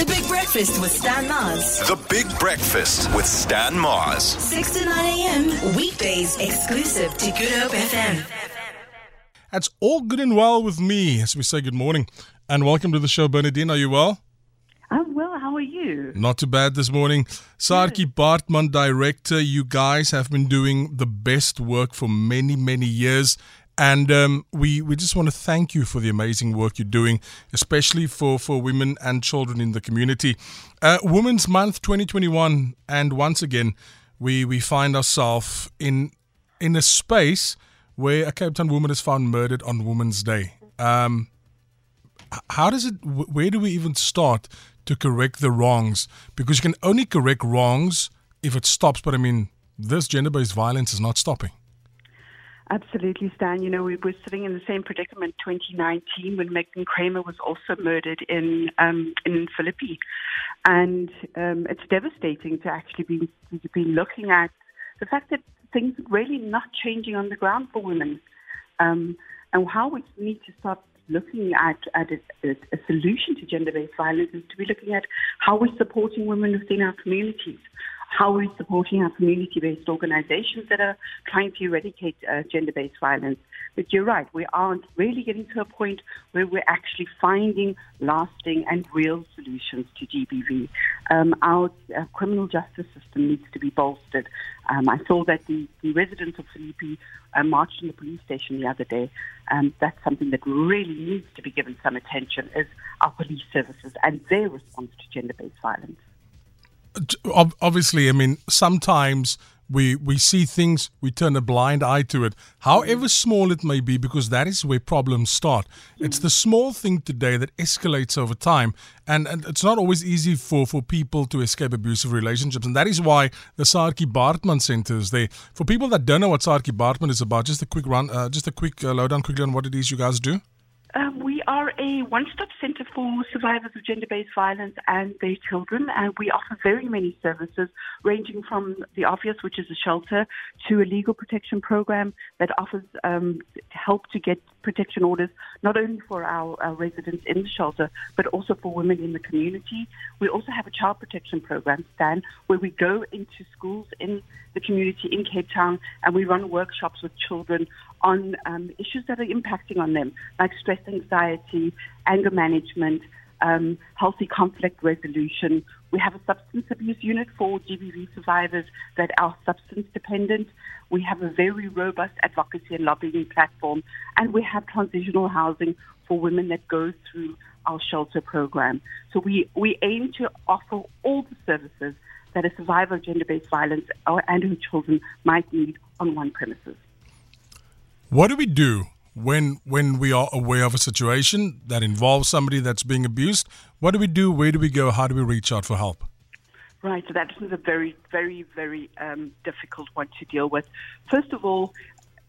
The Big Breakfast with Stan Mars. The Big Breakfast with Stan Mars. 6 to 9 a.m. Weekdays exclusive to Good Hope FM. That's all good and well with me as we say good morning and welcome to the show, Bernadine. Are you well? I'm well. How are you? Not too bad this morning. Saartjie Baartman, director, you guys have been doing the best work for many, many years. And um, we, we just want to thank you for the amazing work you're doing, especially for, for women and children in the community. Uh, Women's Month 2021, and once again, we, we find ourselves in, in a space where a Cape Town woman is found murdered on Women's Day. Um, how does it, where do we even start to correct the wrongs? Because you can only correct wrongs if it stops, but I mean, this gender based violence is not stopping. Absolutely, Stan. You know, we were sitting in the same predicament 2019 when Meghan Cremer was also murdered in um, in Philippi, and um, it's devastating to actually be to be looking at the fact that things are really not changing on the ground for women, um, and how we need to start looking at, at a, a solution to gender-based violence is to be looking at how we're supporting women within our communities, how we're supporting our community-based organizations that are trying to eradicate uh, gender-based violence. But you're right, we aren't really getting to a point where we're actually finding lasting and real solutions to GBV. Um, our uh, criminal justice system needs to be bolstered. Um, I saw that the, the residents of Philippi uh, marched in the police station the other day. Um, that's something that really needs to be given some attention is our police services and their response to gender-based violence obviously, I mean, sometimes we we see things, we turn a blind eye to it, however small it may be, because that is where problems start. It's the small thing today that escalates over time, and, and it's not always easy for, for people to escape abusive relationships, and that is why the Saartjie Baartman Center is there. For people that don't know what Saartjie Baartman is about, just a quick run, uh, just a quick uh, lowdown quickly on what it is you guys do. Um, are a one-stop center for survivors of gender-based violence and their children, and we offer very many services, ranging from the obvious, which is a shelter, to a legal protection program that offers um, help to get protection orders not only for our, our, residents in the shelter, but also for women in the community. We also have a child protection program, Stan, where we go into schools in the community in Cape Town and we run workshops with children on um, issues that are impacting on them, like stress, anxiety, anger management, um, healthy conflict resolution. We have a substance abuse unit for GBV survivors that are substance dependent. We have a very robust advocacy and lobbying platform, and we have transitional housing for women that go through our shelter program. So we, we aim to offer all the services that a survivor of gender-based violence or, and her children might need on one premises. What do we do when when we are aware of a situation that involves somebody that's being abused? What do we do? Where do we go? How do we reach out for help? Right, so that is a very, very, very um, difficult one to deal with. First of all,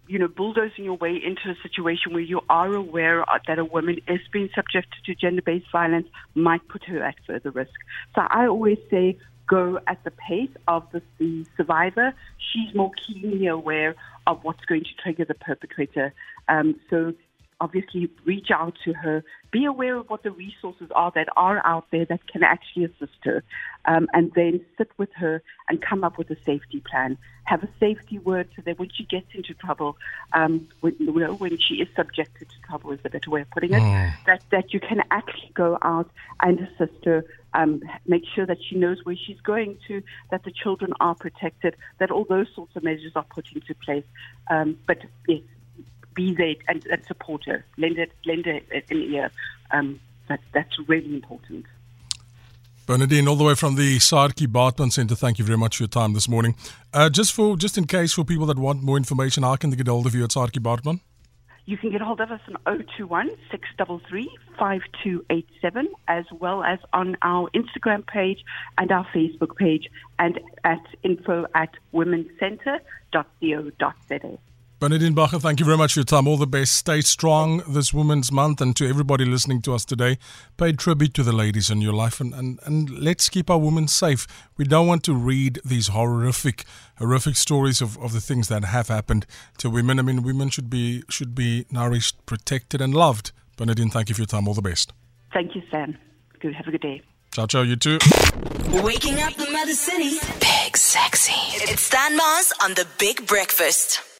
you know, bulldozing your way into a situation where you are aware that a woman is being subjected to gender-based violence might put her at further risk. So I always say go at the pace of the, the survivor. She's more keenly aware of what's going to trigger the perpetrator. Um, so obviously reach out to her, be aware of what the resources are that are out there that can actually assist her, um, and then sit with her and come up with a safety plan. Have a safety word so that when she gets into trouble, um, when, you know, when she is subjected to trouble is a better way of putting it, mm. that, that you can actually go out and assist her, um, make sure that she knows where she's going to, that the children are protected, that all those sorts of measures are put into place. Um, but yes, be there and, and support her, lend, it, lend her an ear. Um, that, that's really important. Bernadine, all the way from the Saartjie Baartman Center, thank you very much for your time this morning. Uh, just for just in case for people that want more information, how can they get hold of you at Saartjie Baartman? You can get hold of us on 021 633 5287, as well as on our Instagram page and our Facebook page, and at info at womencenter.co.za. Bernadine Bachar, thank you very much for your time. All the best. Stay strong this Women's Month. And to everybody listening to us today, pay tribute to the ladies in your life and, and, and let's keep our women safe. We don't want to read these horrific, horrific stories of, of the things that have happened to women. I mean, women should be, should be nourished, protected, and loved. Bernadine, thank you for your time. All the best. Thank you, Sam. Good. Have a good day. Ciao, ciao, you too. Waking up the Mother City. Big sexy. It's Stan Mars on the Big Breakfast.